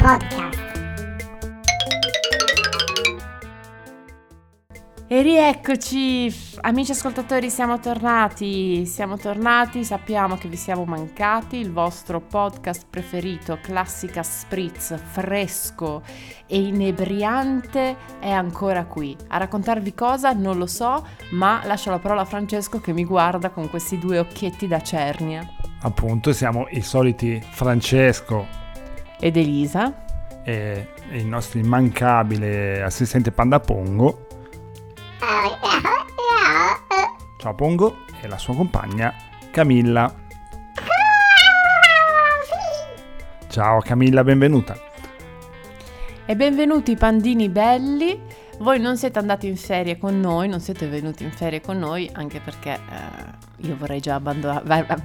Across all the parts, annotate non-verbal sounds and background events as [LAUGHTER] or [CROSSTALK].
Podcast. E rieccoci, amici ascoltatori, siamo tornati, siamo tornati, sappiamo che vi siamo mancati, il vostro podcast preferito, classica spritz, fresco e inebriante, è ancora qui. A raccontarvi cosa non lo so, ma lascio la parola a Francesco che mi guarda con questi due occhietti da cernia. Appunto, siamo i soliti Francesco Ed Elisa. e il nostro immancabile assistente Panda Pongo. Ciao Pongo e la sua compagna Camilla. Ciao Camilla, benvenuta. E benvenuti pandini belli. Voi non siete andati in ferie con noi, non siete venuti in ferie con noi, anche perché eh, io vorrei già abbandonare,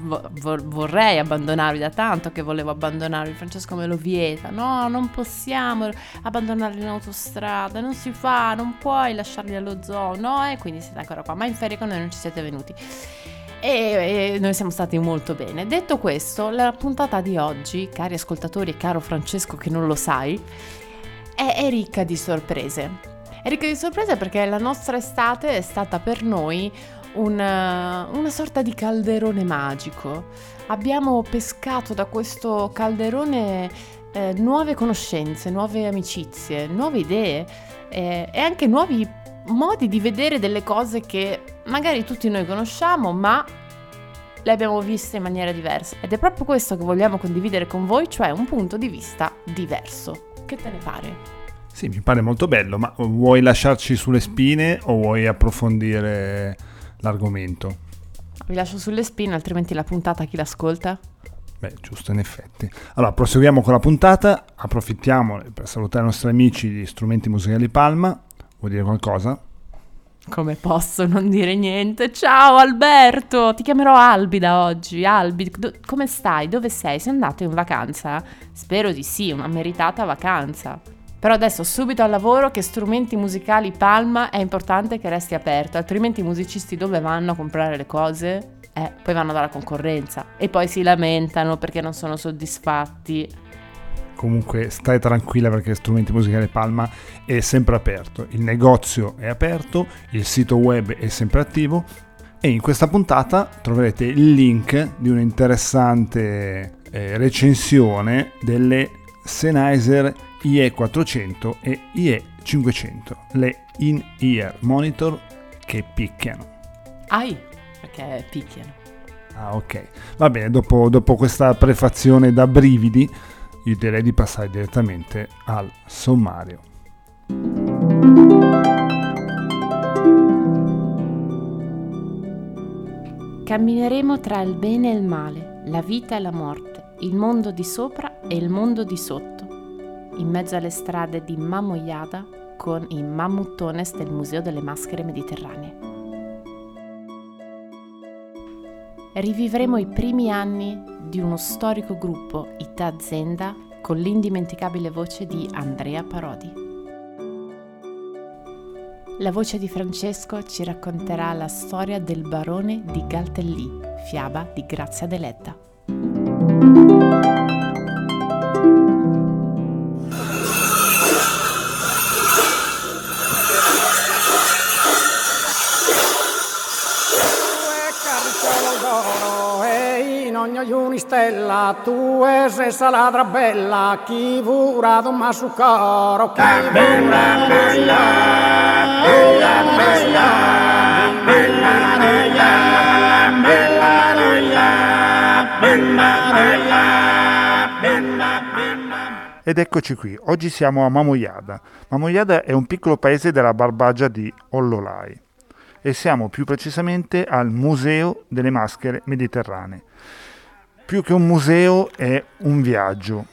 vorrei abbandonarvi da tanto che volevo abbandonarvi. Francesco me lo vieta. No, non possiamo abbandonarli in autostrada, non si fa, non puoi lasciarli allo zoo, no? E quindi siete ancora qua, ma in ferie con noi non ci siete venuti. E, e noi siamo stati molto bene. Detto questo, la puntata di oggi, cari ascoltatori e caro Francesco che non lo sai, è, è ricca di sorprese. È ricca di sorprese perché la nostra estate è stata per noi una, una sorta di calderone magico. Abbiamo pescato da questo calderone eh, nuove conoscenze, nuove amicizie, nuove idee eh, e anche nuovi modi di vedere delle cose che magari tutti noi conosciamo, ma le abbiamo viste in maniera diversa. Ed è proprio questo che vogliamo condividere con voi, cioè un punto di vista diverso. Che te ne pare? Sì, mi pare molto bello, ma vuoi lasciarci sulle spine o vuoi approfondire l'argomento? Vi lascio sulle spine, altrimenti la puntata chi l'ascolta? Beh, giusto, in effetti. Allora, proseguiamo con la puntata, approfittiamo per salutare i nostri amici di Strumenti Musicali Palma. Vuoi dire qualcosa? Come posso non dire niente? Ciao Alberto, ti chiamerò Albi da oggi. Albi, do- come stai? Dove sei? Sei andato in vacanza? Spero di sì, una meritata vacanza. Però adesso subito al lavoro che strumenti musicali Palma è importante che resti aperto, altrimenti i musicisti dove vanno a comprare le cose? Eh, poi vanno dalla concorrenza e poi si lamentano perché non sono soddisfatti. Comunque stai tranquilla perché Strumenti Musicali Palma è sempre aperto, il negozio è aperto, il sito web è sempre attivo e in questa puntata troverete il link di un'interessante eh, recensione delle Sennheiser IE400 e IE500, le in-ear monitor che picchiano. Ai, perché picchiano. Ah ok, va bene, dopo, dopo questa prefazione da brividi io direi di passare direttamente al sommario. Cammineremo tra il bene e il male, la vita e la morte, il mondo di sopra e il mondo di sotto, in mezzo alle strade di Mamoiada con i mammutones del Museo delle Maschere Mediterranee. Rivivremo i primi anni di uno storico gruppo Ita Zenda con l'indimenticabile voce di Andrea Parodi. La voce di Francesco ci racconterà la storia del barone di Galtellì, fiaba di Grazia Deledda. E ogni unistella tu sei saladra bella chi vura do su coro chi bella bella bella bella bella bella bella bella bella bella Ed eccoci qui, oggi siamo a Mamoiada. Mamoiada è un piccolo paese della Barbagia di Ollolai e siamo più precisamente al Museo delle Maschere Mediterranee. Più che un museo è un viaggio,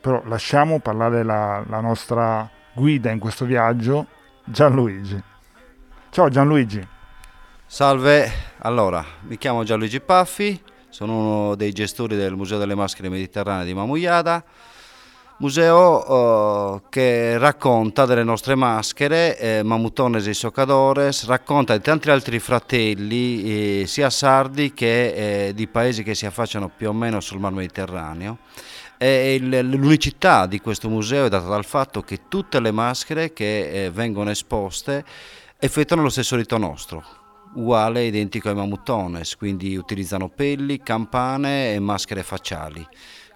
però lasciamo parlare la, la nostra guida in questo viaggio, Gianluigi. Ciao Gianluigi. Salve, allora mi chiamo Gianluigi Paffi, sono uno dei gestori del Museo delle Maschere Mediterranee di Mamuiada, museo eh, che racconta delle nostre maschere, eh, Mamutones e Socadores, racconta di tanti altri fratelli, eh, sia sardi che eh, di paesi che si affacciano più o meno sul Mar Mediterraneo. L'unicità di questo museo è data dal fatto che tutte le maschere che eh, vengono esposte effettuano lo stesso rito nostro, uguale identico ai mammutones, quindi utilizzano pelli, campane e maschere facciali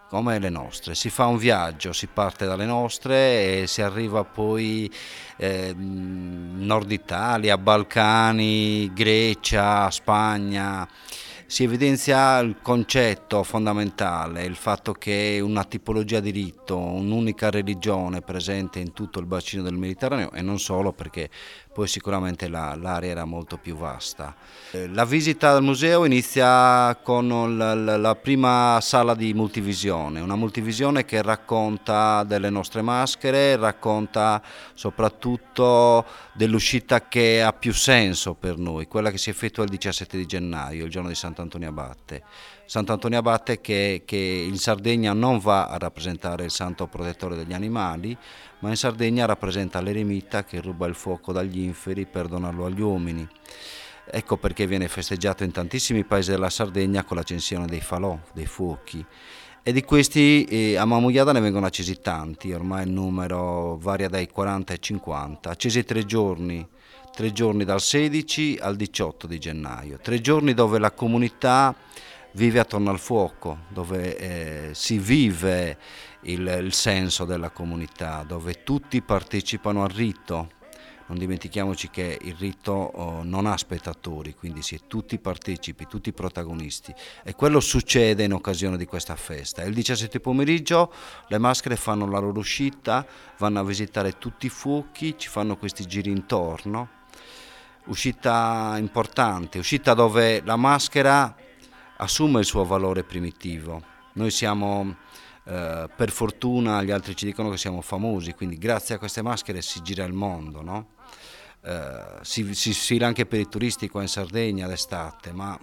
come le nostre. Si fa un viaggio, si parte dalle nostre e si arriva poi eh, Nord Italia, Balcani, Grecia, Spagna si evidenzia il concetto fondamentale, il fatto che una tipologia di rito, un'unica religione presente in tutto il bacino del Mediterraneo e non solo perché poi sicuramente la, l'area era molto più vasta. Eh, la visita al museo inizia con la, la, prima sala di multivisione, una multivisione che racconta delle nostre maschere, racconta soprattutto dell'uscita che ha più senso per noi, quella che si effettua il 17 di gennaio, il giorno di Sant'Antonio Abate. Sant'Antonio Abate che, che in Sardegna non va a rappresentare il santo protettore degli animali, ma in Sardegna rappresenta l'eremita che ruba il fuoco dagli inferi per donarlo agli uomini. Ecco perché viene festeggiato in tantissimi paesi della Sardegna con l'accensione dei falò, dei fuochi. E di questi eh, a Mamugliada ne vengono accesi tanti, ormai il numero varia dai 40 ai 50, accesi tre giorni, tre giorni dal 16 al 18 di gennaio, tre giorni dove la comunità vive attorno al fuoco, dove eh, si vive il, il senso della comunità, dove tutti partecipano al rito. Non dimentichiamoci che il rito oh, non ha spettatori, quindi si è tutti partecipi, tutti protagonisti e quello succede in occasione di questa festa. Il 17 pomeriggio le maschere fanno la loro uscita, vanno a visitare tutti i fuochi, ci fanno questi giri intorno. Uscita importante, uscita dove la maschera assume il suo valore primitivo. Noi siamo eh, per fortuna gli altri ci dicono che siamo famosi, quindi grazie a queste maschere si gira il mondo, no? eh, si, si sfila anche per i turisti qua in Sardegna d'estate, ma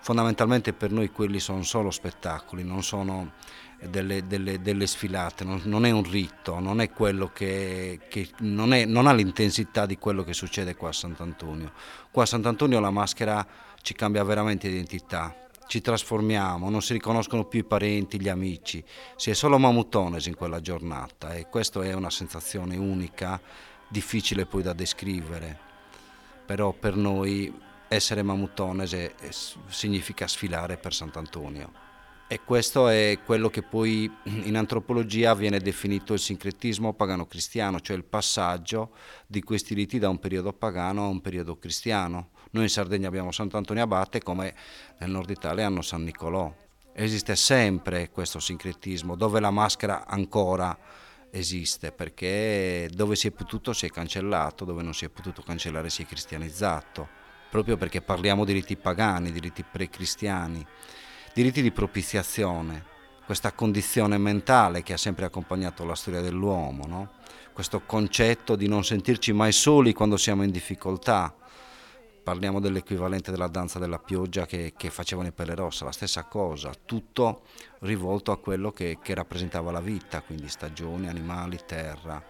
fondamentalmente per noi quelli sono solo spettacoli, non sono delle, delle, delle sfilate, non, non, è un rito, non è che, che non, è, non ha l'intensità di quello che succede qua a Sant'Antonio. Qua a Sant'Antonio la maschera ci cambia veramente identità ci trasformiamo, non si riconoscono più i parenti, gli amici, si è solo mamutones in quella giornata e questa è una sensazione unica, difficile poi da descrivere, però per noi essere mamutones significa sfilare per Sant'Antonio. E questo è quello che poi [CLEARS THROAT] in antropologia viene definito il sincretismo pagano-cristiano, cioè il passaggio di questi riti da un periodo pagano a un periodo cristiano. Noi in Sardegna abbiamo Sant'Antonio Abate come nel nord Italia hanno San Nicolò. Esiste sempre questo sincretismo dove la maschera ancora esiste perché dove si è potuto si è cancellato, dove non si è potuto cancellare si è cristianizzato, proprio perché parliamo di riti pagani, di riti pre-cristiani, di riti di propiziazione, questa condizione mentale che ha sempre accompagnato la storia dell'uomo, no? questo concetto di non sentirci mai soli quando siamo in difficoltà, parliamo dell'equivalente della danza della pioggia che, che facevano i Pelle Rossa, la stessa cosa, tutto rivolto a quello che, che rappresentava la vita, quindi stagioni, animali, terra.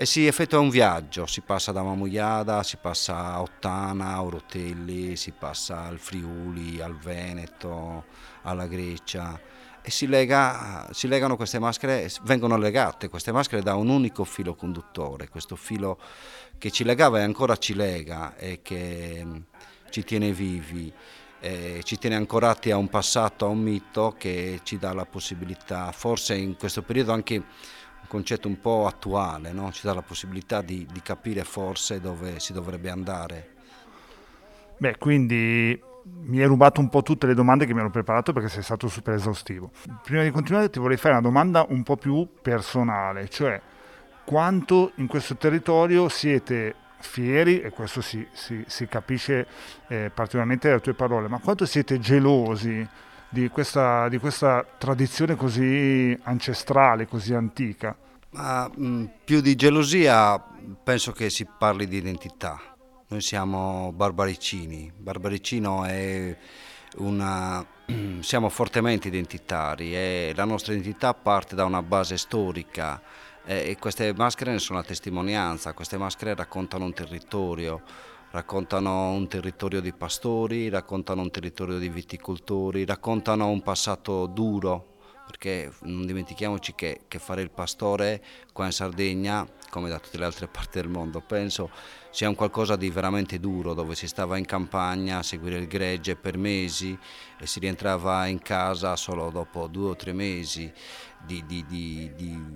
E si effettua un viaggio, si passa da Mamuiada, si passa a Ottana, a Orotelli, si passa al Friuli, al Veneto, alla Grecia e si, lega, si legano queste maschere, vengono legate queste maschere da un unico filo conduttore, questo filo che ci legava e ancora ci lega e che mm, ci tiene vivi, eh, ci tiene ancorati a un passato, a un mito che ci dà la possibilità, forse in questo periodo anche concetto un po' attuale, no? ci dà la possibilità di, di capire forse dove si dovrebbe andare. Beh, quindi mi hai rubato un po' tutte le domande che mi ero preparato perché sei stato super esaustivo. Prima di continuare ti vorrei fare una domanda un po' più personale, cioè quanto in questo territorio siete fieri, e questo si, si, si capisce eh, particolarmente dalle tue parole, ma quanto siete gelosi di questa, di questa tradizione così ancestrale, così antica? Ma, mh, più di gelosia penso che si parli di identità. Noi siamo barbaricini, barbaricino è una... [CLEARS THROAT] siamo fortemente identitari e la nostra identità parte da una base storica. E queste maschere ne sono la testimonianza, queste maschere raccontano un territorio, raccontano un territorio di pastori, raccontano un territorio di viticoltori, raccontano un passato duro perché non dimentichiamoci che, che fare il pastore qua in Sardegna, come da tutte le altre [LAUGHS] parti del mondo, penso sia un qualcosa di veramente duro, dove si stava in campagna a seguire il gregge per mesi e si rientrava in casa solo dopo due o tre mesi di, di, di,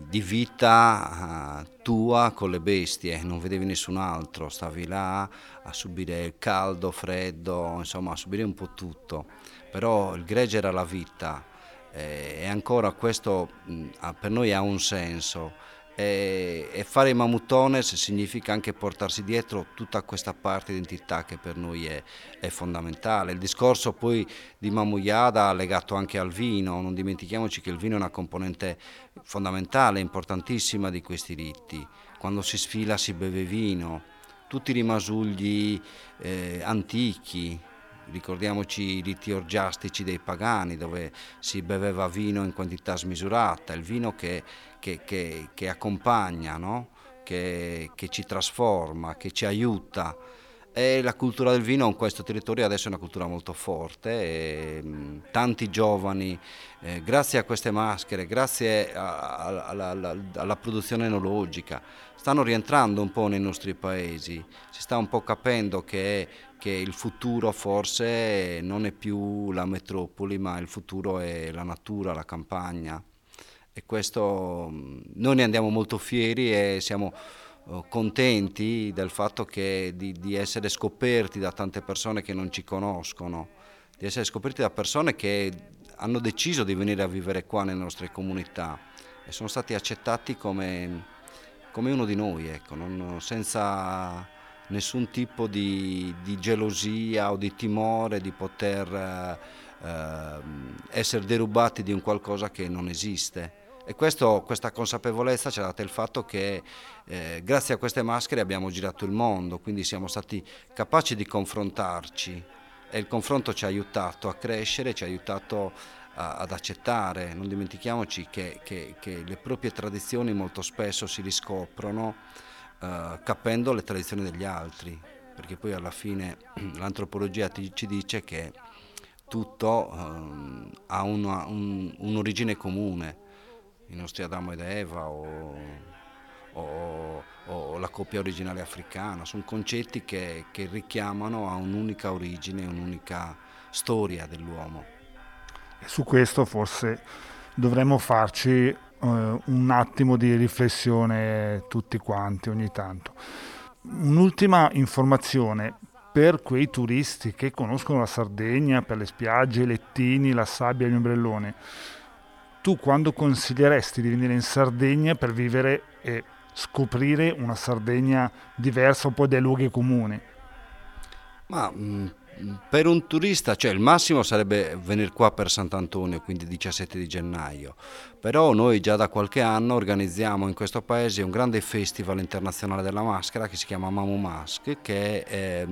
di vita uh, tua con le bestie, non vedevi nessun altro, stavi là a subire il caldo, freddo, insomma a subire un po' tutto, però il gregge era la vita eh, e ancora questo mh, per noi ha un senso e, e fare i mamutones significa anche portarsi dietro tutta questa parte di identità che per noi è, è fondamentale. Il discorso poi di Mamuyada legato anche al vino, non dimentichiamoci che il vino è una componente fondamentale, importantissima di questi riti. Quando si sfila si beve vino, tutti i rimasugli eh, antichi, ricordiamoci i riti orgiastici dei pagani dove si beveva vino in quantità smisurata, il vino che, che, che, che accompagna, no? che, ci trasforma, che ci aiuta. E la cultura del vino in questo territorio adesso è una cultura molto forte e mm, tanti giovani, eh, grazie a queste maschere, grazie alla produzione enologica, stanno rientrando un po' nei nostri paesi, si sta un po' capendo che che il futuro forse non è più la metropoli, ma il futuro è la natura, la campagna. E questo noi ne andiamo molto fieri e siamo contenti del fatto che, di, di essere scoperti da tante persone che non ci conoscono, di essere scoperti da persone che hanno deciso di venire a vivere qua nelle nostre comunità e sono stati accettati come, come uno di noi, ecco, non, senza nessun tipo di, di, gelosia o di timore di poter eh, eh, essere derubati di un qualcosa che non esiste. E questo, questa consapevolezza ci ha dato il fatto che eh, grazie a queste maschere abbiamo girato il mondo, quindi siamo stati capaci di confrontarci. E il confronto ci ha aiutato a crescere, ci ha aiutato a, ad accettare. Non dimentichiamoci che, che, che le proprie tradizioni molto spesso si riscoprono uh, capendo le tradizioni degli altri, perché poi alla fine [CLEARS THROAT] l'antropologia ti, ci dice che tutto uh, ha una, un, un'origine comune, i nostri Adamo ed Eva o, o, o, la coppia originale africana, sono concetti che, che richiamano a un'unica origine, un'unica storia dell'uomo. Su questo forse dovremmo farci uh, un attimo di riflessione tutti quanti ogni tanto. Un'ultima informazione per quei turisti che conoscono la Sardegna per le spiagge, i lettini, la sabbia e gli ombrelloni. Tu quando consiglieresti di venire in Sardegna per vivere e scoprire una Sardegna diversa un po' dai luoghi comuni? Ma mh, mm, per un turista, cioè il massimo sarebbe venire qua per Sant'Antonio, quindi 17 di gennaio, però noi già da qualche anno organizziamo in questo paese un grande festival internazionale della maschera che si chiama Mamu Mask, che è,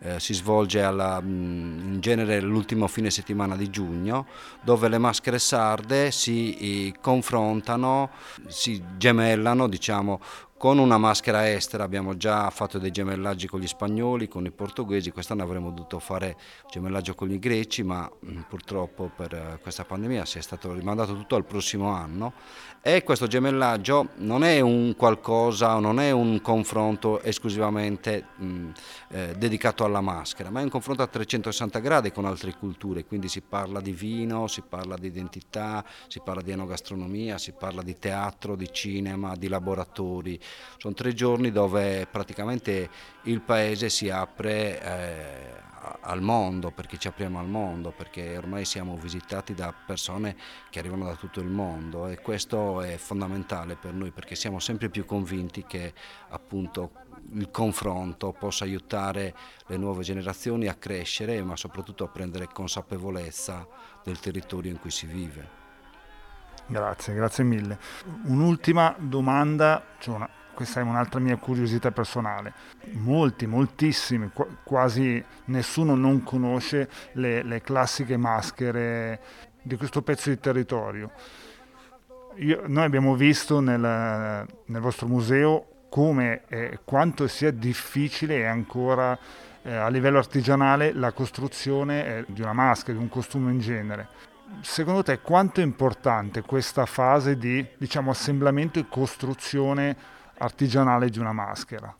eh, si svolge alla, mm, in genere l'ultimo fine settimana di giugno, dove le maschere sarde si eh, confrontano, si gemellano diciamo, con una maschera estera abbiamo già fatto dei gemellaggi con gli spagnoli, con i portoghesi, quest'anno avremmo dovuto fare gemellaggio con i greci, ma purtroppo per eh, questa pandemia si è stato rimandato tutto al prossimo anno e questo gemellaggio non è un qualcosa, non è un confronto esclusivamente mh, eh, dedicato alla maschera, ma è un confronto a 360 gradi con altre culture, quindi si parla di vino, si parla di identità, si parla di enogastronomia, si parla di teatro, di cinema, di laboratori. Sono tre giorni dove praticamente il paese si apre eh, al mondo, perché ci apriamo al mondo, perché ormai siamo visitati da persone che arrivano da tutto il mondo e questo è fondamentale per noi perché siamo sempre più convinti che appunto il confronto possa aiutare le nuove generazioni a crescere ma soprattutto a prendere consapevolezza del territorio in cui si vive. Grazie, grazie mille. Un'ultima domanda, cioè una, questa è un'altra mia curiosità personale. Molti, moltissimi, quasi nessuno non conosce le, le classiche maschere di questo pezzo di territorio. Io, noi abbiamo visto nel, nel vostro museo come eh, quanto sia difficile ancora eh, a livello artigianale la costruzione eh, di una maschera, di un costume in genere secondo te quanto è importante questa fase di diciamo, assemblamento e costruzione artigianale di una maschera?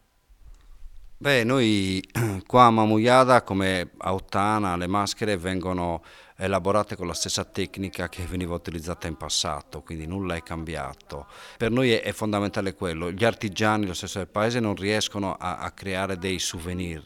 Beh, noi [CLEARS THROAT] qua a Mamuyada, come a Ottana, le maschere vengono elaborate con la stessa tecnica che veniva utilizzata in passato, quindi nulla è cambiato. Per noi è, fondamentale quello, gli artigiani, lo stesso del paese, non riescono a, a creare dei souvenir,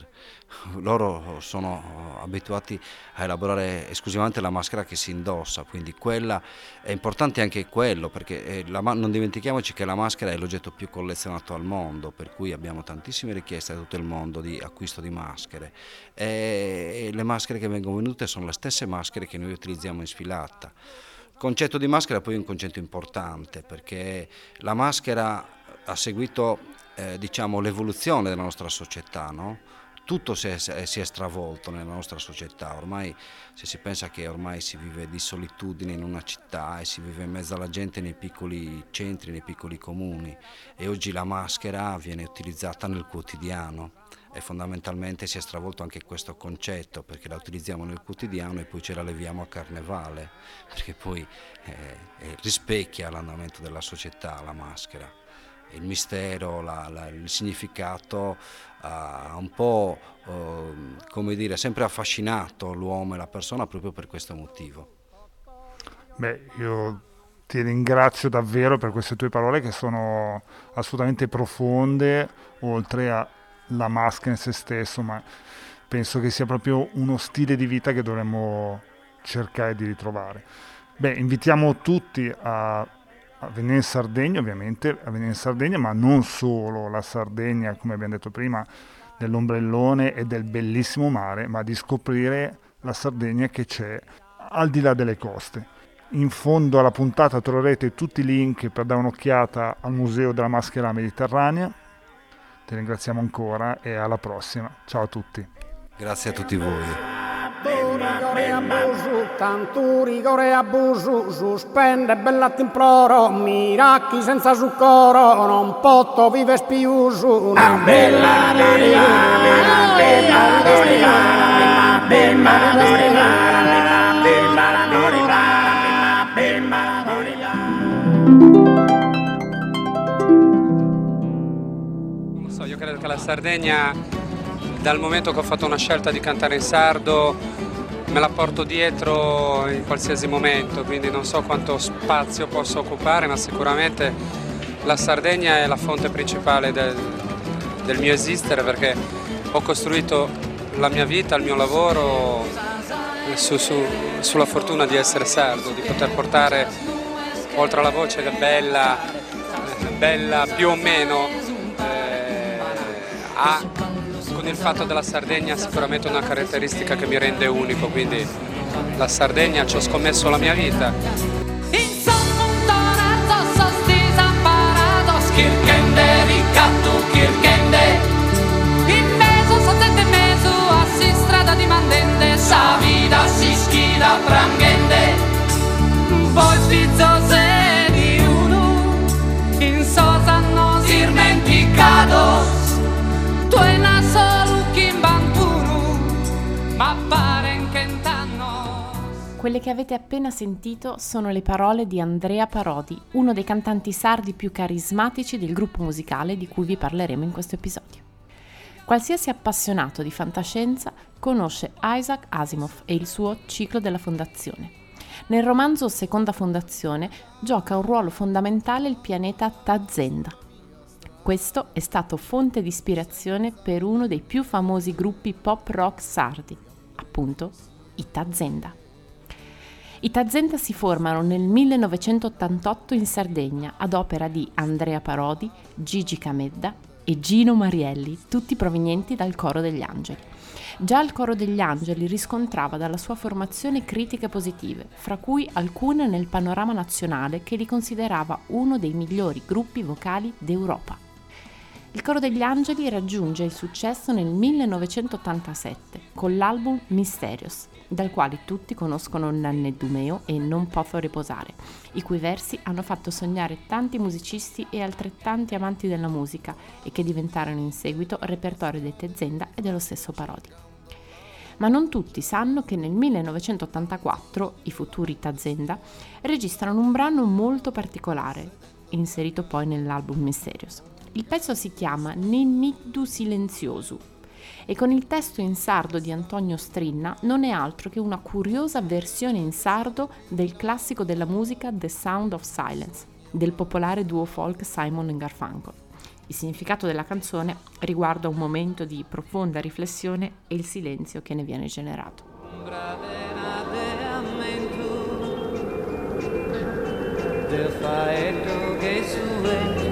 loro sono abituati a elaborare esclusivamente la maschera che si indossa, quindi quella è importante anche quello, perché eh, la, non dimentichiamoci che la maschera è l'oggetto più collezionato al mondo, per cui abbiamo tantissime richieste da tutto il mondo di acquisto di maschere e, le maschere che vengono vendute sono le stesse maschere che noi utilizziamo in sfilata. Il concetto di maschera è poi un concetto importante perché la maschera ha seguito eh, diciamo, l'evoluzione della nostra società, no? Tutto si è, si è, stravolto nella nostra società, ormai se si pensa che ormai si vive di solitudine in una città e si vive in mezzo alla gente nei piccoli centri, nei piccoli comuni e oggi la maschera viene utilizzata nel quotidiano. E fondamentalmente si è stravolto anche questo concetto perché la utilizziamo nel quotidiano e poi ce la leviamo a carnevale [LAUGHS] perché poi eh, rispecchia l'andamento della società la maschera il mistero, la, la, il significato ha un po', eh, come dire, sempre affascinato l'uomo e la persona proprio per questo motivo. Beh, io ti ringrazio davvero per queste tue parole che sono assolutamente profonde, oltre alla maschera in se stesso, ma penso che sia proprio uno stile di vita che dovremmo cercare di ritrovare. Beh, invitiamo tutti a a venire in Sardegna ovviamente, a venire in Sardegna, ma non solo la Sardegna, come abbiamo detto prima, dell'ombrellone e del bellissimo mare, ma di scoprire la Sardegna che c'è al di là delle coste. In fondo alla puntata troverete tutti i link per dare un'occhiata al Museo della Maschera Mediterranea. Ti ringraziamo ancora e alla prossima. Ciao a tutti. Grazie a tutti voi rigore abuso, tanto rigore abuso, sospende bella imploro, miracchi senza zucchero, non potto vive spiuso. Una bella bella bella bella bella bella Non so, io credo che la Sardegna dal momento che ho fatto una scelta di cantare in sardo me la porto dietro in qualsiasi momento, quindi non so quanto spazio posso occupare, ma sicuramente la Sardegna è la fonte principale del, del mio esistere perché ho costruito la mia vita, il mio lavoro su, su, sulla fortuna di essere sardo, di poter portare oltre alla voce bella, bella più o meno, eh, a con il fatto della Sardegna sicuramente una caratteristica che mi rende unico, quindi la Sardegna ci ho scommesso la mia vita. Kirkende, ricatto, Quelle che avete appena sentito sono le parole di Andrea Parodi, uno dei cantanti sardi più carismatici del gruppo musicale di cui vi parleremo in questo episodio. Qualsiasi appassionato di fantascienza conosce Isaac Asimov e il suo ciclo della fondazione. Nel romanzo Seconda Fondazione gioca un ruolo fondamentale il pianeta Tazenda. Questo è stato fonte di ispirazione per uno dei più famosi gruppi pop rock sardi, appunto i Tazenda. I Tazenda si formano nel 1988 in Sardegna ad opera di Andrea Parodi, Gigi Camedda e Gino Marielli, tutti provenienti dal Coro degli Angeli. Già il Coro degli Angeli riscontrava dalla sua formazione critiche positive, fra cui alcune nel panorama nazionale che li considerava uno dei migliori gruppi vocali d'Europa. Il Coro degli Angeli raggiunge il successo nel 1987 con l'album Mysterious, dal quale tutti conoscono Nanne Dumeo e Non posso riposare, i cui versi hanno fatto sognare tanti musicisti e altrettanti amanti della musica e che diventarono in seguito repertorio di Tezzenda e dello stesso Parodi. ma non tutti sanno che nel 1984 i futuri Tazenda registrano un brano molto particolare, inserito poi nell'album Mysterious. Il pezzo si chiama Ninnidu Silenzioso e con il testo in sardo di Antonio Strinna non è altro che una curiosa versione in sardo del classico della musica The Sound of Silence del popolare duo folk Simon Garfunkel. Il significato della canzone riguarda un momento di profonda riflessione e il silenzio che ne viene generato. Caso ninnidu de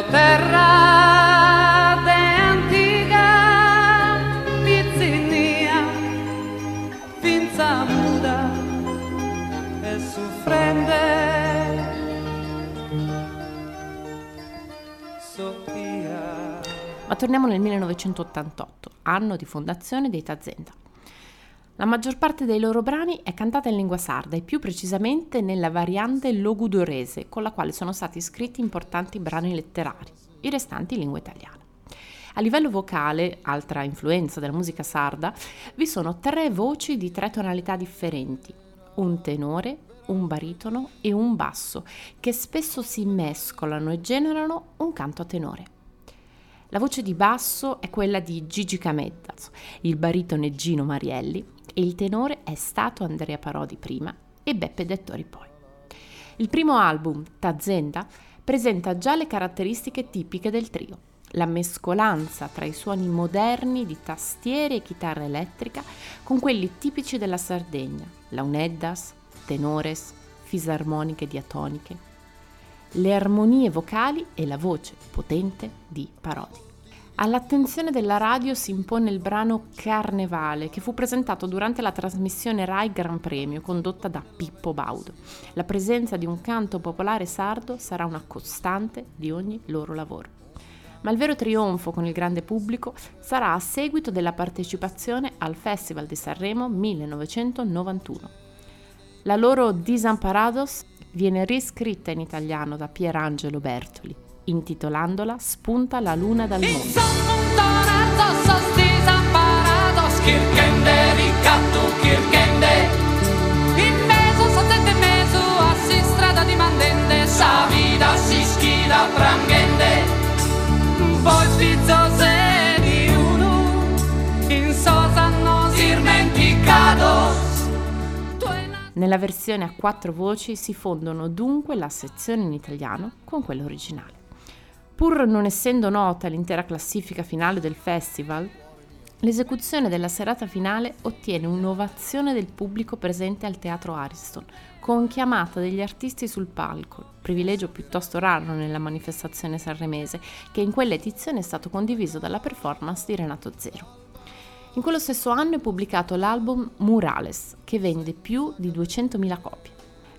torniamo nel 1988, anno di fondazione dei Tazenda. La maggior parte dei loro brani è cantata in lingua sarda e più precisamente nella variante logudorese con la quale sono stati scritti importanti brani letterari, i restanti in lingua italiana. A livello vocale, altra influenza della musica sarda, vi sono tre voci di tre tonalità differenti, un tenore, un baritono e un basso, che spesso si mescolano e generano un canto a tenore. La voce di basso è quella di Gigi Camedda, il baritono è Gino Marielli e il tenore è stato Andrea Parodi prima e Beppe Dettori poi. Il primo album, Tazenda, presenta già le caratteristiche tipiche del trio, la mescolanza tra i suoni moderni di tastiere e chitarra elettrica con quelli tipici della Sardegna, launeddas, tenores, fisarmoniche diatoniche, le armonie vocali e la voce potente di Parodi. All'attenzione della radio si impone il brano Carnevale, che fu presentato durante la trasmissione Rai Gran Premio condotta da Pippo Baudo. La presenza di un canto popolare sardo sarà una costante di ogni loro lavoro. Ma il vero trionfo con il grande pubblico sarà a seguito della partecipazione al Festival di Sanremo 1991. La loro Disamparados viene riscritta in italiano da Pierangelo Bertoli, intitolandola Spunta la luna dal mondo. Nella versione a quattro voci si fondono dunque la sezione in italiano con quella originale. Pur non essendo nota l'intera classifica finale del festival, l'esecuzione della serata finale ottiene un'ovazione del pubblico presente al Teatro Ariston, con chiamata degli artisti sul palco, privilegio piuttosto raro nella manifestazione sanremese, che in quell'edizione è stato condiviso dalla performance di Renato Zero. In quello stesso anno è pubblicato l'album Murales, che vende più di 200.000 copie.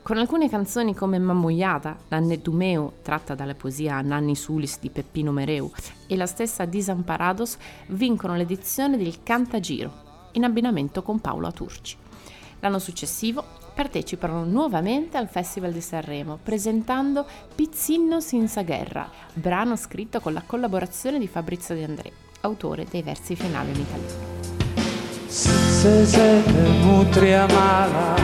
Con alcune canzoni come Mammoiata, Nanne Dumeo, tratta dalla poesia Nanni Sulis di Peppino Mereu, e la stessa Disamparados, vincono l'edizione del Cantagiro, in abbinamento con Paolo Aturci. L'anno successivo partecipano nuovamente al Festival di Sanremo, presentando Pizzinno senza guerra, brano scritto con la collaborazione di Fabrizio De André, autore dei versi finali in italiano. Se siete mutria mala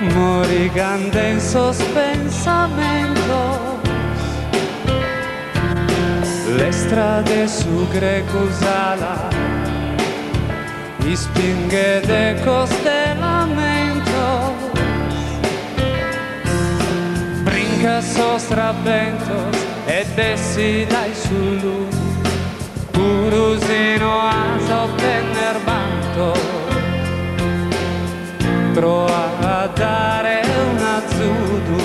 Morigande in sospensamento. Le strade su Grecusala Ispinghe de costellamento Brinca sostrabentos e dessi dai sul Curusino a sottenerbato Prova a dare una zudu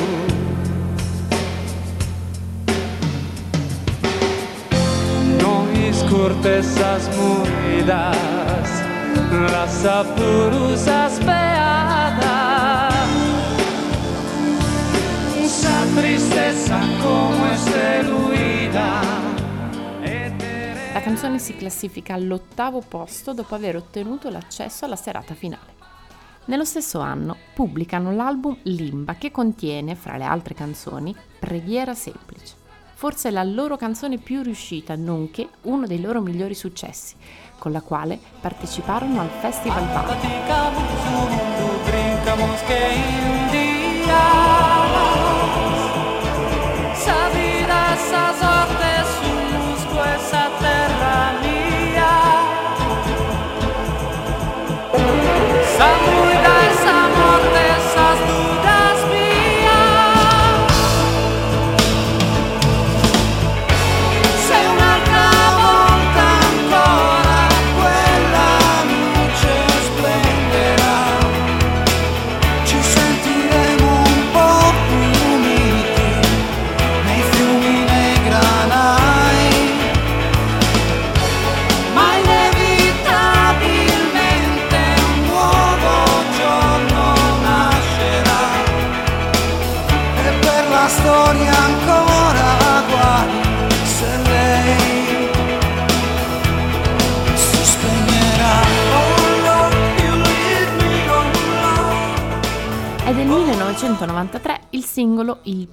Nois cortesas movidas Las apurusas peadas Esa tristeza como esteluida La canzone si classifica all'ottavo posto dopo aver ottenuto l'accesso alla serata finale. Nello stesso anno pubblicano l'album Limba che contiene, fra le altre canzoni, Preghiera semplice. Forse la loro canzone più riuscita, nonché uno dei loro migliori successi, con la quale parteciparono al Festival Bar.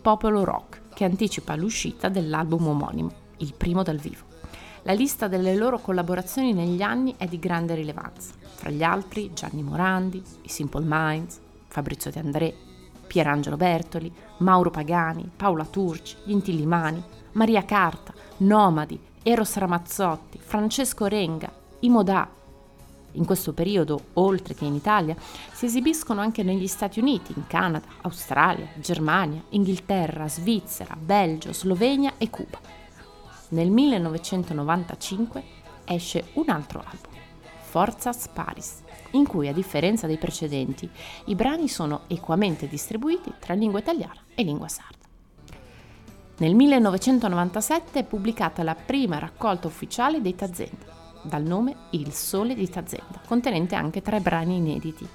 Popolo Rock, che anticipa l'uscita dell'album omonimo, il primo dal vivo. La lista delle loro collaborazioni negli anni è di grande rilevanza, fra gli altri Gianni Morandi, i Simple Minds, Fabrizio De André, Pierangelo Bertoli, Mauro Pagani, Paola Turci, gli Intillimani, Maria Carta, Nomadi, Eros Ramazzotti, Francesco Renga, i Modà, in questo periodo, oltre che in Italia, si esibiscono anche negli Stati Uniti, in Canada, Australia, Germania, Inghilterra, Svizzera, Belgio, Slovenia e Cuba. Nel 1995 esce un altro album, Forzas Paris, in cui a differenza dei precedenti i brani sono equamente distribuiti tra lingua italiana e lingua sarda. Nel 1997 è pubblicata la prima raccolta ufficiale dei Tazenda, dal nome Il Sole di Tazenda, contenente anche tre brani inediti.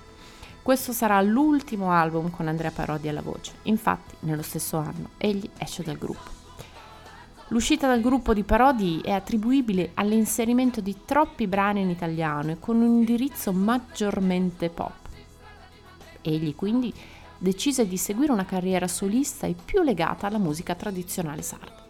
Questo sarà l'ultimo album con Andrea Parodi alla voce, infatti nello stesso anno egli esce dal gruppo. L'uscita dal gruppo di Parodi è attribuibile all'inserimento di troppi brani in italiano e con un indirizzo maggiormente pop. Egli quindi decise di seguire una carriera solista e più legata alla musica tradizionale sarda.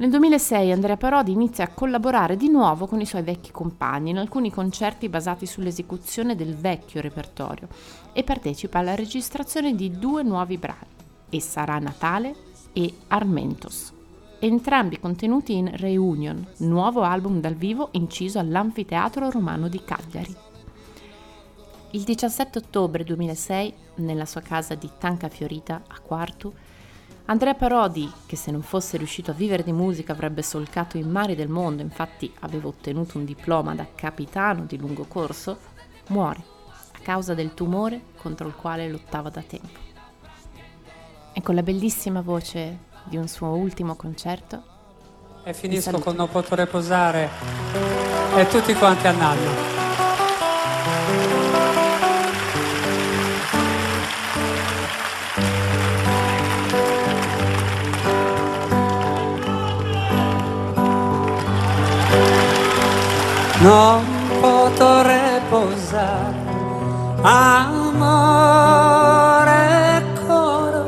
Nel 2006 Andrea Parodi inizia a collaborare di nuovo con i suoi vecchi compagni in alcuni concerti basati sull'esecuzione del vecchio repertorio e partecipa alla registrazione di due nuovi brani, E sarà Natale e Armentos, entrambi contenuti in Reunion, nuovo album dal vivo inciso all'Anfiteatro Romano di Cagliari. Il 17 ottobre 2006, nella sua casa di Tanca Fiorita a Quartu, Andrea Parodi, che se non fosse riuscito a vivere di musica avrebbe solcato i mari del mondo, infatti aveva ottenuto un diploma da capitano di lungo corso, muore a causa del tumore contro il quale lottava da tempo. E con la bellissima voce di un suo ultimo concerto, E finisco con Non potrei posare e tutti quanti a nanno. Non potrei posare amore coro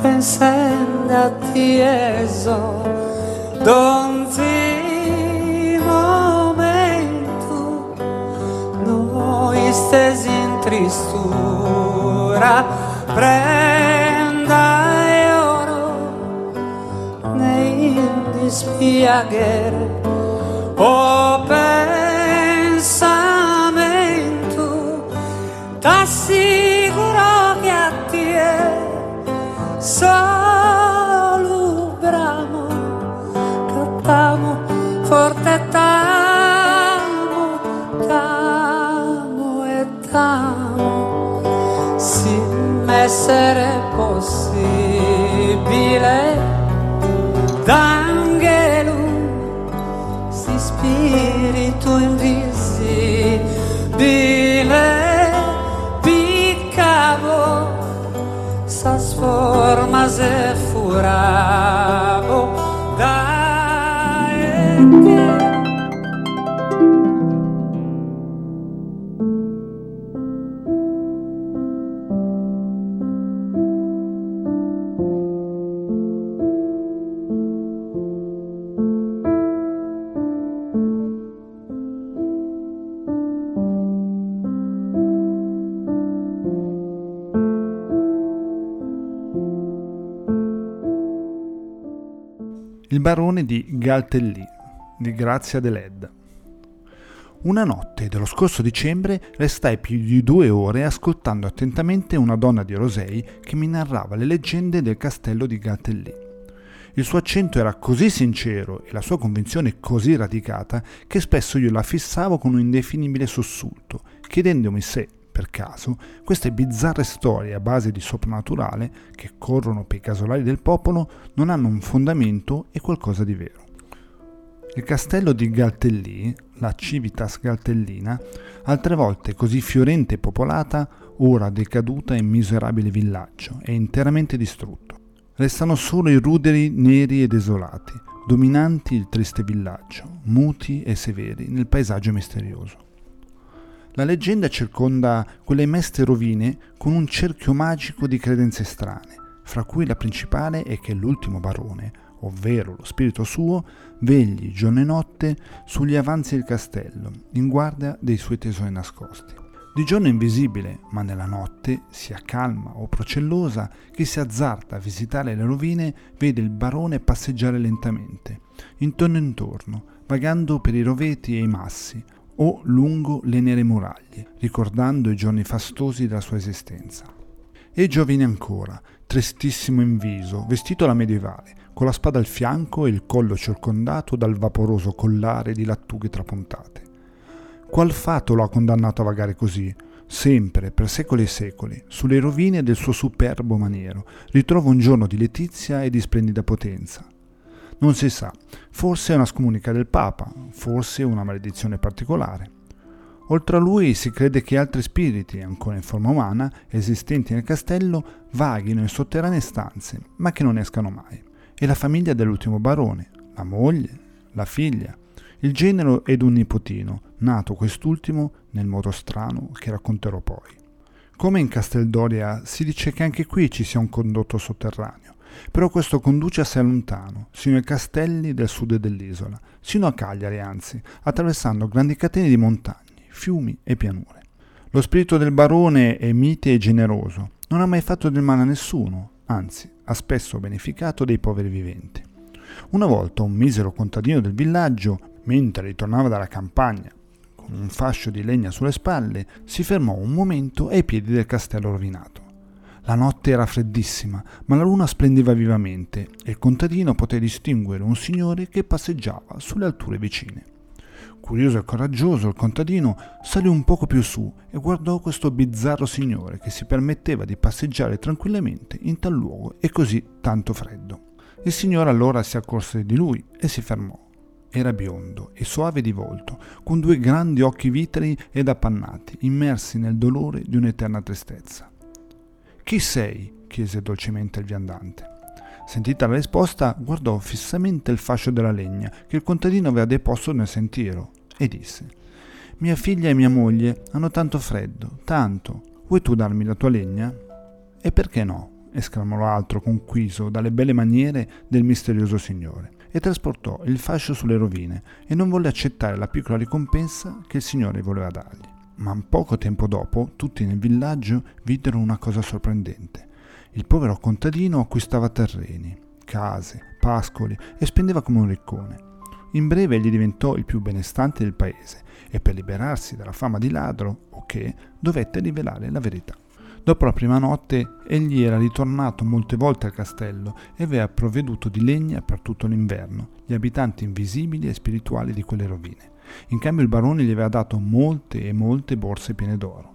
pensando a tieso donzi momento noi stesi in tristura prenda e oro nei dispiaghere Il barone di Galtellì di Grazia Deled. Una notte dello scorso dicembre restai più di due ore ascoltando attentamente una donna di Rosei che mi narrava le leggende del castello di Galtellì. Il suo accento era così sincero e la sua convinzione così radicata che spesso io la fissavo con un indefinibile sussulto, chiedendomi se, per caso, queste bizzarre storie a base di soprannaturale che corrono per i casolari del popolo non hanno un fondamento e qualcosa di vero. Il castello di Galtellì, la Civitas Galtellina, altre volte così fiorente e popolata, ora decaduta e miserabile villaggio, è interamente distrutto. Restano solo i ruderi neri e desolati, dominanti il triste villaggio, muti e severi nel paesaggio misterioso. La leggenda circonda quelle meste rovine con un cerchio magico di credenze strane, fra cui la principale è che l'ultimo barone, ovvero lo spirito suo, vegli giorno e notte sugli avanzi del castello, in guardia dei suoi tesori nascosti. Di giorno è invisibile, ma nella notte, sia calma o procellosa, chi si azzarda a visitare le rovine vede il barone passeggiare lentamente, intorno e intorno, vagando per i roveti e i massi, o lungo le nere muraglie, ricordando i giorni fastosi della sua esistenza. E giovine ancora, tristissimo in viso, vestito alla medievale, con la spada al fianco e il collo circondato dal vaporoso collare di lattughe trapuntate. Qual fato lo ha condannato a vagare così? Sempre, per secoli e secoli, sulle rovine del suo superbo maniero, ritrova un giorno di letizia e di splendida potenza. Non si sa, forse è una scomunica del Papa, forse una maledizione particolare. Oltre a lui si crede che altri spiriti, ancora in forma umana, esistenti nel castello, vaghino in sotterranee stanze, ma che non escano mai. E la famiglia dell'ultimo barone, la moglie, la figlia, il genero ed un nipotino, nato quest'ultimo nel modo strano che racconterò poi. Come in Casteldoria si dice che anche qui ci sia un condotto sotterraneo, però questo conduce assai lontano, sino ai castelli del sud dell'isola, sino a Cagliari anzi, attraversando grandi catene di montagne, fiumi e pianure. Lo spirito del barone è mite e generoso, non ha mai fatto del male a nessuno, anzi ha spesso beneficato dei poveri viventi. Una volta un misero contadino del villaggio, mentre ritornava dalla campagna con un fascio di legna sulle spalle, si fermò un momento ai piedi del castello rovinato. La notte era freddissima, ma la luna splendeva vivamente e il contadino poté distinguere un signore che passeggiava sulle alture vicine. Curioso e coraggioso, il contadino salì un poco più su e guardò questo bizzarro signore che si permetteva di passeggiare tranquillamente in tal luogo e così tanto freddo. Il signore allora si accorse di lui e si fermò. Era biondo e soave di volto, con due grandi occhi vitrei ed appannati, immersi nel dolore di un'eterna tristezza. Chi sei? chiese dolcemente il viandante. Sentita la risposta, guardò fissamente il fascio della legna che il contadino aveva deposto nel sentiero e disse: Mia figlia e mia moglie hanno tanto freddo, tanto. Vuoi tu darmi la tua legna? E perché no? esclamò l'altro conquiso dalle belle maniere del misterioso signore e trasportò il fascio sulle rovine e non volle accettare la piccola ricompensa che il signore voleva dargli. Ma poco tempo dopo tutti nel villaggio videro una cosa sorprendente. Il povero contadino acquistava terreni, case, pascoli e spendeva come un riccone. In breve egli diventò il più benestante del paese e per liberarsi dalla fama di ladro, o che, dovette rivelare la verità. Dopo la prima notte egli era ritornato molte volte al castello e aveva provveduto di legna per tutto l'inverno, gli abitanti invisibili e spirituali di quelle rovine. In cambio il barone gli aveva dato molte e molte borse piene d'oro.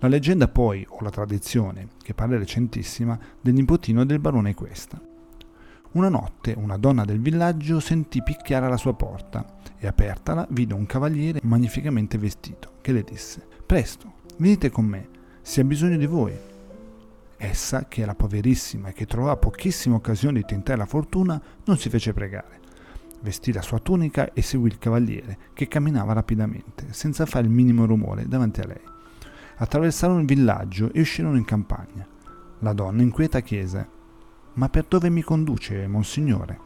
La leggenda poi, o la tradizione, che pare recentissima, del nipotino del barone è questa. Una notte una donna del villaggio sentì picchiare alla sua porta e apertala vide un cavaliere magnificamente vestito che le disse Presto, venite con me, si ha bisogno di voi. Essa, che era poverissima e che trovava pochissime occasioni di tentare la fortuna, non si fece pregare. Vestì la sua tunica e seguì il cavaliere, che camminava rapidamente, senza fare il minimo rumore davanti a lei. Attraversarono il villaggio e uscirono in campagna. La donna inquieta chiese: Ma per dove mi conduce, monsignore?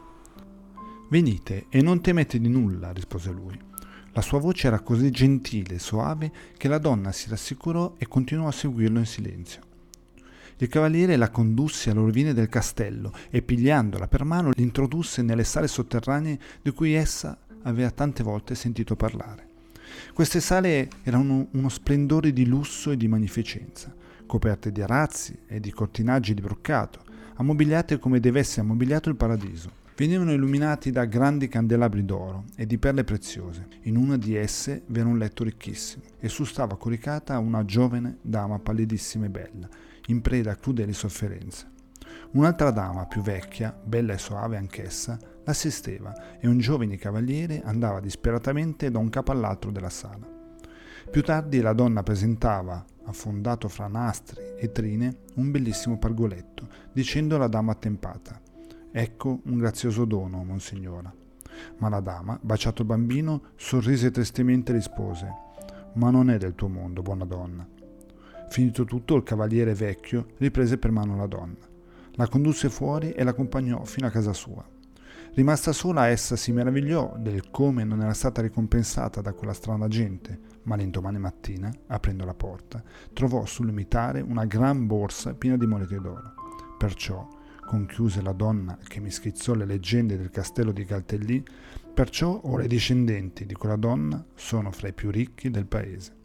Venite e non temete di nulla, rispose lui. La sua voce era così gentile e soave che la donna si rassicurò e continuò a seguirlo in silenzio. Il cavaliere la condusse alle rovine del castello e pigliandola per mano l'introdusse nelle sale sotterranee di cui essa aveva tante volte sentito parlare. Queste sale erano uno splendore di lusso e di magnificenza, coperte di arazzi e di cortinaggi di broccato, ammobiliate come deve essere ammobiliato il paradiso. Venivano illuminati da grandi candelabri d'oro e di perle preziose. In una di esse vi era un letto ricchissimo e su stava coricata una giovane dama pallidissima e bella, in preda a crudeli sofferenze. Un'altra dama, più vecchia, bella e soave anch'essa, l'assisteva e un giovane cavaliere andava disperatamente da un capo all'altro della sala. Più tardi la donna presentava, affondato fra nastri e trine, un bellissimo pargoletto, dicendo alla dama attempata Ecco un grazioso dono, monsignora. Ma la dama, baciato il bambino, sorrise tristemente e rispose Ma non è del tuo mondo, buona donna. Finito tutto, il cavaliere vecchio riprese per mano la donna. La condusse fuori e l'accompagnò fino a casa sua. Rimasta sola, essa si meravigliò del come non era stata ricompensata da quella strana gente, ma l'indomani mattina, aprendo la porta, trovò sull'umitare una gran borsa piena di monete d'oro. Perciò, conchiuse la donna che mi schizzò le leggende del castello di Caltellì, perciò ora i discendenti di quella donna sono fra i più ricchi del paese.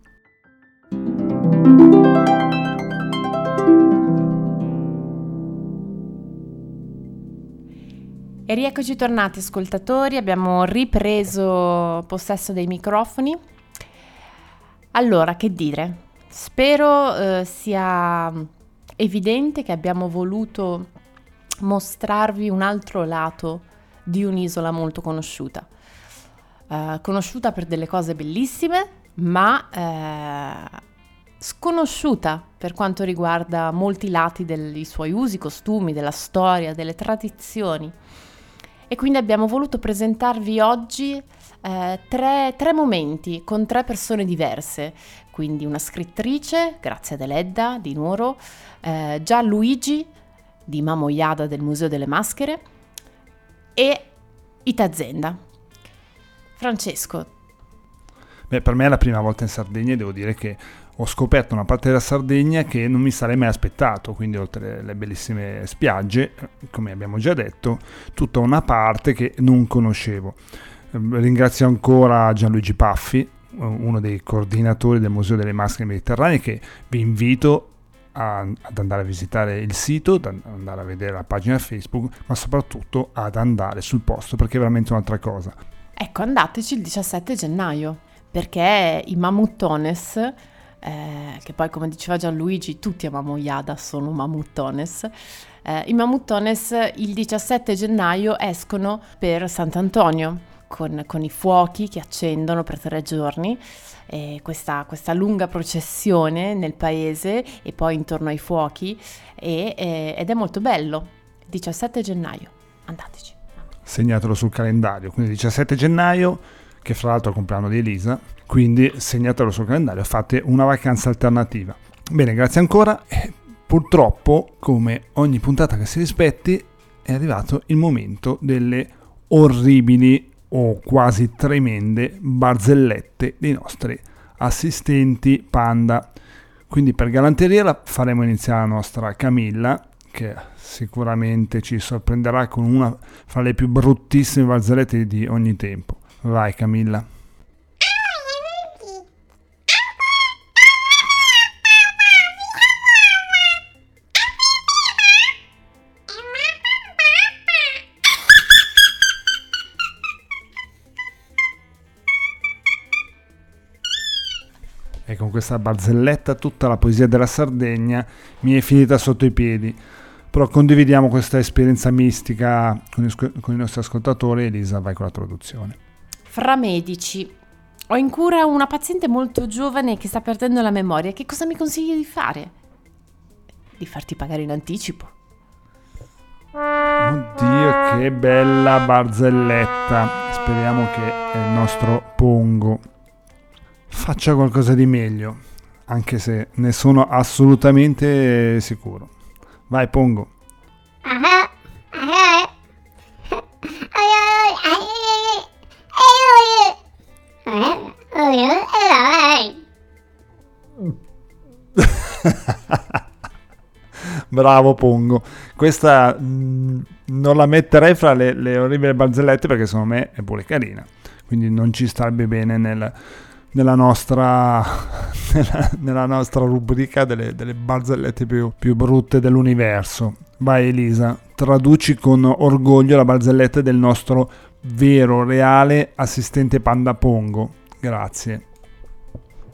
E rieccoci tornati ascoltatori, abbiamo ripreso possesso dei microfoni. Allora, che dire? Spero eh, sia evidente che abbiamo voluto mostrarvi un altro lato di un'isola molto conosciuta. Eh, conosciuta per delle cose bellissime, ma eh, sconosciuta per quanto riguarda molti lati dei suoi usi, costumi, della storia, delle tradizioni. E quindi abbiamo voluto presentarvi oggi eh, tre, tre momenti con tre persone diverse. Quindi una scrittrice, Grazia Deledda di Nuoro, eh, Gianluigi di Mamo Iada del Museo delle Maschere e Itazenda. Francesco, Beh, per me è la prima volta in Sardegna e devo dire che ho scoperto una parte della Sardegna che non mi sarei mai aspettato, quindi oltre alle bellissime spiagge, come abbiamo già detto, tutta una parte che non conoscevo. Eh, Ringrazio ancora Gianluigi Paffi, eh, uno dei coordinatori del Museo delle Maschere Mediterranee, che vi invito a- ad andare a visitare il sito, ad andare a vedere la pagina Facebook, ma soprattutto ad andare sul posto perché è veramente un'altra cosa. ecco andateci il 17 gennaio perché i Mamuttones, eh, che poi come diceva Gianluigi tutti a Mamoiada sono Mamuttones, eh, i Mamuttones il 17 gennaio escono per Sant'Antonio con, con i fuochi che accendono per tre giorni, e questa, questa lunga processione nel paese e poi intorno ai fuochi e- e- ed è molto bello. 17 gennaio, andateci. segnatelo sul calendario. Quindi 17 gennaio, che fra l'altro è il compleanno di Elisa, quindi segnatelo sul calendario, fate una vacanza alternativa. Bene, grazie ancora. Purtroppo, come ogni puntata che si rispetti, è arrivato il momento delle orribili o quasi tremende barzellette dei nostri assistenti panda. Quindi per galanteria la faremo iniziare la nostra Camilla, che sicuramente ci sorprenderà con una fra le più bruttissime barzellette di ogni tempo. Vai Camilla. E con questa barzelletta tutta la poesia della Sardegna mi è finita sotto i piedi. Però condividiamo questa esperienza mistica con i, con i nostri ascoltatori. Elisa, vai con la traduzione. Fra medici, ho in cura una paziente molto giovane che sta perdendo la memoria. Che cosa mi consigli di fare? Di farti pagare in anticipo. Oddio, che bella barzelletta. Speriamo che il nostro Pongo faccia qualcosa di meglio, anche se ne sono assolutamente sicuro. Vai Pongo. [LAUGHS] Bravo Pongo. Questa mh, non la metterei fra le, le orribili barzellette perché secondo me è pure carina. Quindi non ci starebbe bene nel- nella, nostra, [LAUGHS] nella, nella nostra rubrica delle, delle barzellette più, più brutte dell'universo. Vai Elisa, traduci con orgoglio la barzelletta del nostro vero, reale assistente Panda Pongo. Grazie.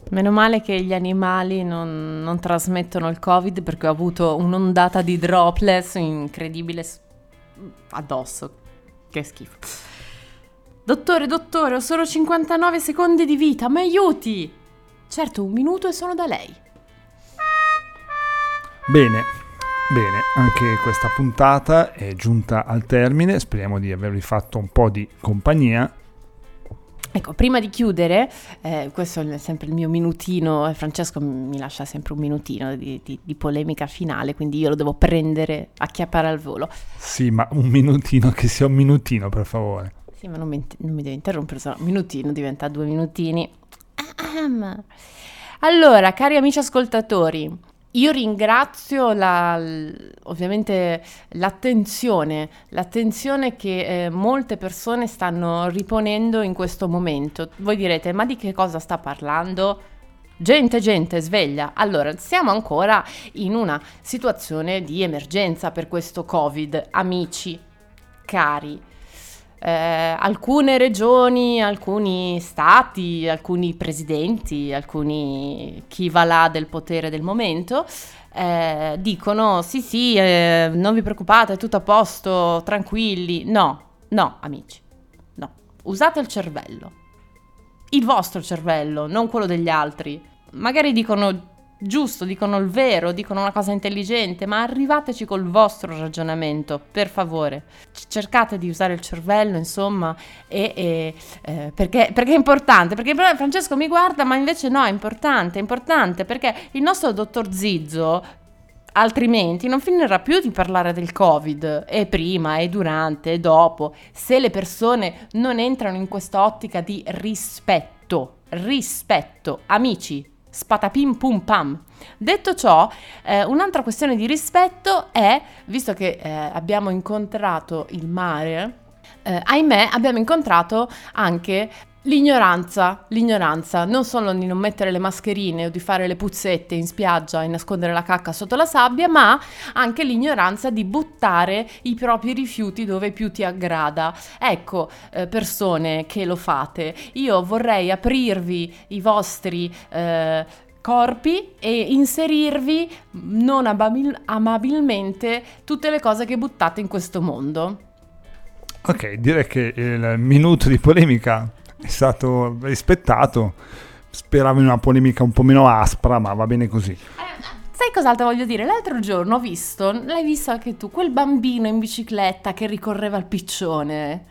Meno male che gli animali non, non trasmettono il covid perché ho avuto un'ondata di droplets incredibile addosso. Che schifo. Dottore, dottore, ho solo 59 secondi di vita, mi aiuti! Certo, un minuto e sono da lei. Bene, bene, anche questa puntata è giunta al termine, speriamo di avervi fatto un po' di compagnia. Ecco, prima di chiudere, eh, questo è sempre il mio minutino, e Francesco mi lascia sempre un minutino di, di- di polemica finale, quindi io lo devo prendere, acchiappare al volo. Sì, ma un minutino, che sia un minutino per favore. Sì, ma non mi, non mi devi interrompere, se no minutino diventa due minutini. Allora, cari amici ascoltatori, io ringrazio la- ovviamente l'attenzione, l'attenzione che eh, molte persone stanno riponendo in questo momento. Voi direte, ma di che cosa sta parlando? Gente, gente, sveglia. Allora, siamo ancora in una situazione di emergenza per questo Covid, amici, cari. Eh, alcune regioni, alcuni stati, alcuni presidenti, alcuni chi va là del potere del momento eh, dicono sì sì, eh, non vi preoccupate, è tutto a posto, tranquilli. No, no, amici, no. Usate il cervello, il vostro cervello, non quello degli altri. Magari dicono giusto, dicono il vero, dicono una cosa intelligente, ma arrivateci col vostro ragionamento, per favore. Cercate di usare il cervello, insomma, e, e, eh, perché, perché è importante. Perché Francesco mi guarda, ma invece no, è importante, è importante, perché il nostro dottor Zizzo altrimenti non finirà più di parlare del Covid e prima e durante e dopo se le persone non entrano in questa ottica di rispetto, rispetto, amici, spatapim pum pam. Detto ciò, eh, un'altra questione di rispetto è, visto che eh, abbiamo incontrato il mare, eh, ahimè abbiamo incontrato anche l'ignoranza, l'ignoranza, non solo di non mettere le mascherine o di fare le puzzette in spiaggia e nascondere la cacca sotto la sabbia, ma anche l'ignoranza di buttare i propri rifiuti dove più ti aggrada. Ecco, eh, persone che lo fate, io vorrei aprirvi i vostri... eh, corpi e inserirvi non amabil- amabilmente tutte le cose che buttate in questo mondo. Ok, direi che il minuto di polemica è stato rispettato. Speravo in una polemica un po' meno aspra, ma va bene così. Sai cos'altro voglio dire? L'altro giorno ho visto, l'hai visto anche tu, quel bambino in bicicletta che ricorreva al piccione.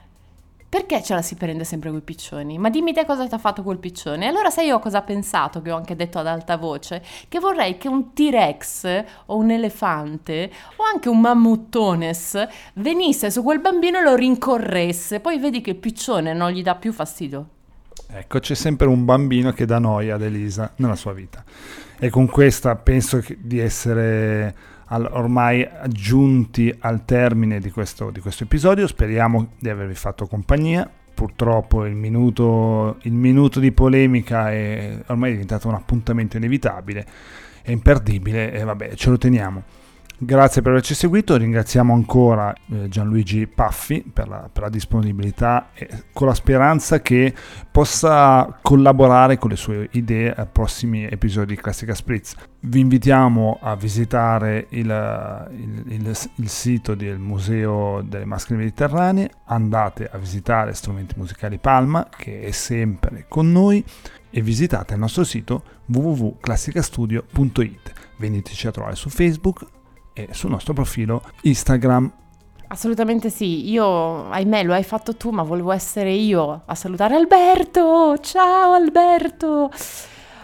Perché ce la si prende sempre quei piccioni? Ma dimmi te cosa ti ha fatto quel piccione. Allora sai io cosa ho pensato, che ho anche detto ad alta voce? Che vorrei che un T-Rex o un elefante o anche un mammuttones venisse su quel bambino e lo rincorresse. Poi vedi che il piccione non gli dà più fastidio. Ecco, c'è sempre un bambino che dà noia ad Elisa nella sua vita. E con questa penso di essere ormai giunti al termine di questo, di questo episodio. Speriamo di avervi fatto compagnia. Purtroppo il minuto, il minuto di polemica è ormai diventato un appuntamento inevitabile, è imperdibile e vabbè, ce lo teniamo. Grazie per averci seguito, ringraziamo ancora eh, Gianluigi Paffi per la, per la disponibilità e con la speranza che possa collaborare con le sue idee ai prossimi episodi di Classica Spritz. Vi invitiamo a visitare il, il- il- il sito del Museo delle Maschere Mediterranee, andate a visitare Strumenti Musicali Palma che è sempre con noi e visitate il nostro sito www.classicastudio.it. Veniteci a trovare su Facebook e sul nostro profilo Instagram. Assolutamente sì, io, ahimè, lo hai fatto tu, ma volevo essere io a salutare Alberto. Ciao Alberto.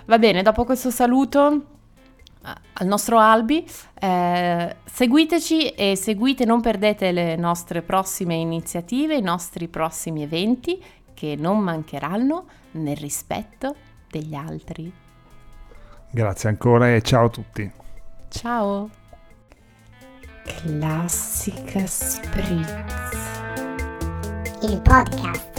Va bene, dopo questo saluto al nostro Albi, eh, seguiteci e seguite, non perdete le nostre prossime iniziative, i nostri prossimi eventi che non mancheranno nel rispetto degli altri. Grazie ancora e ciao a tutti. Ciao. Classica Spritz. il podcast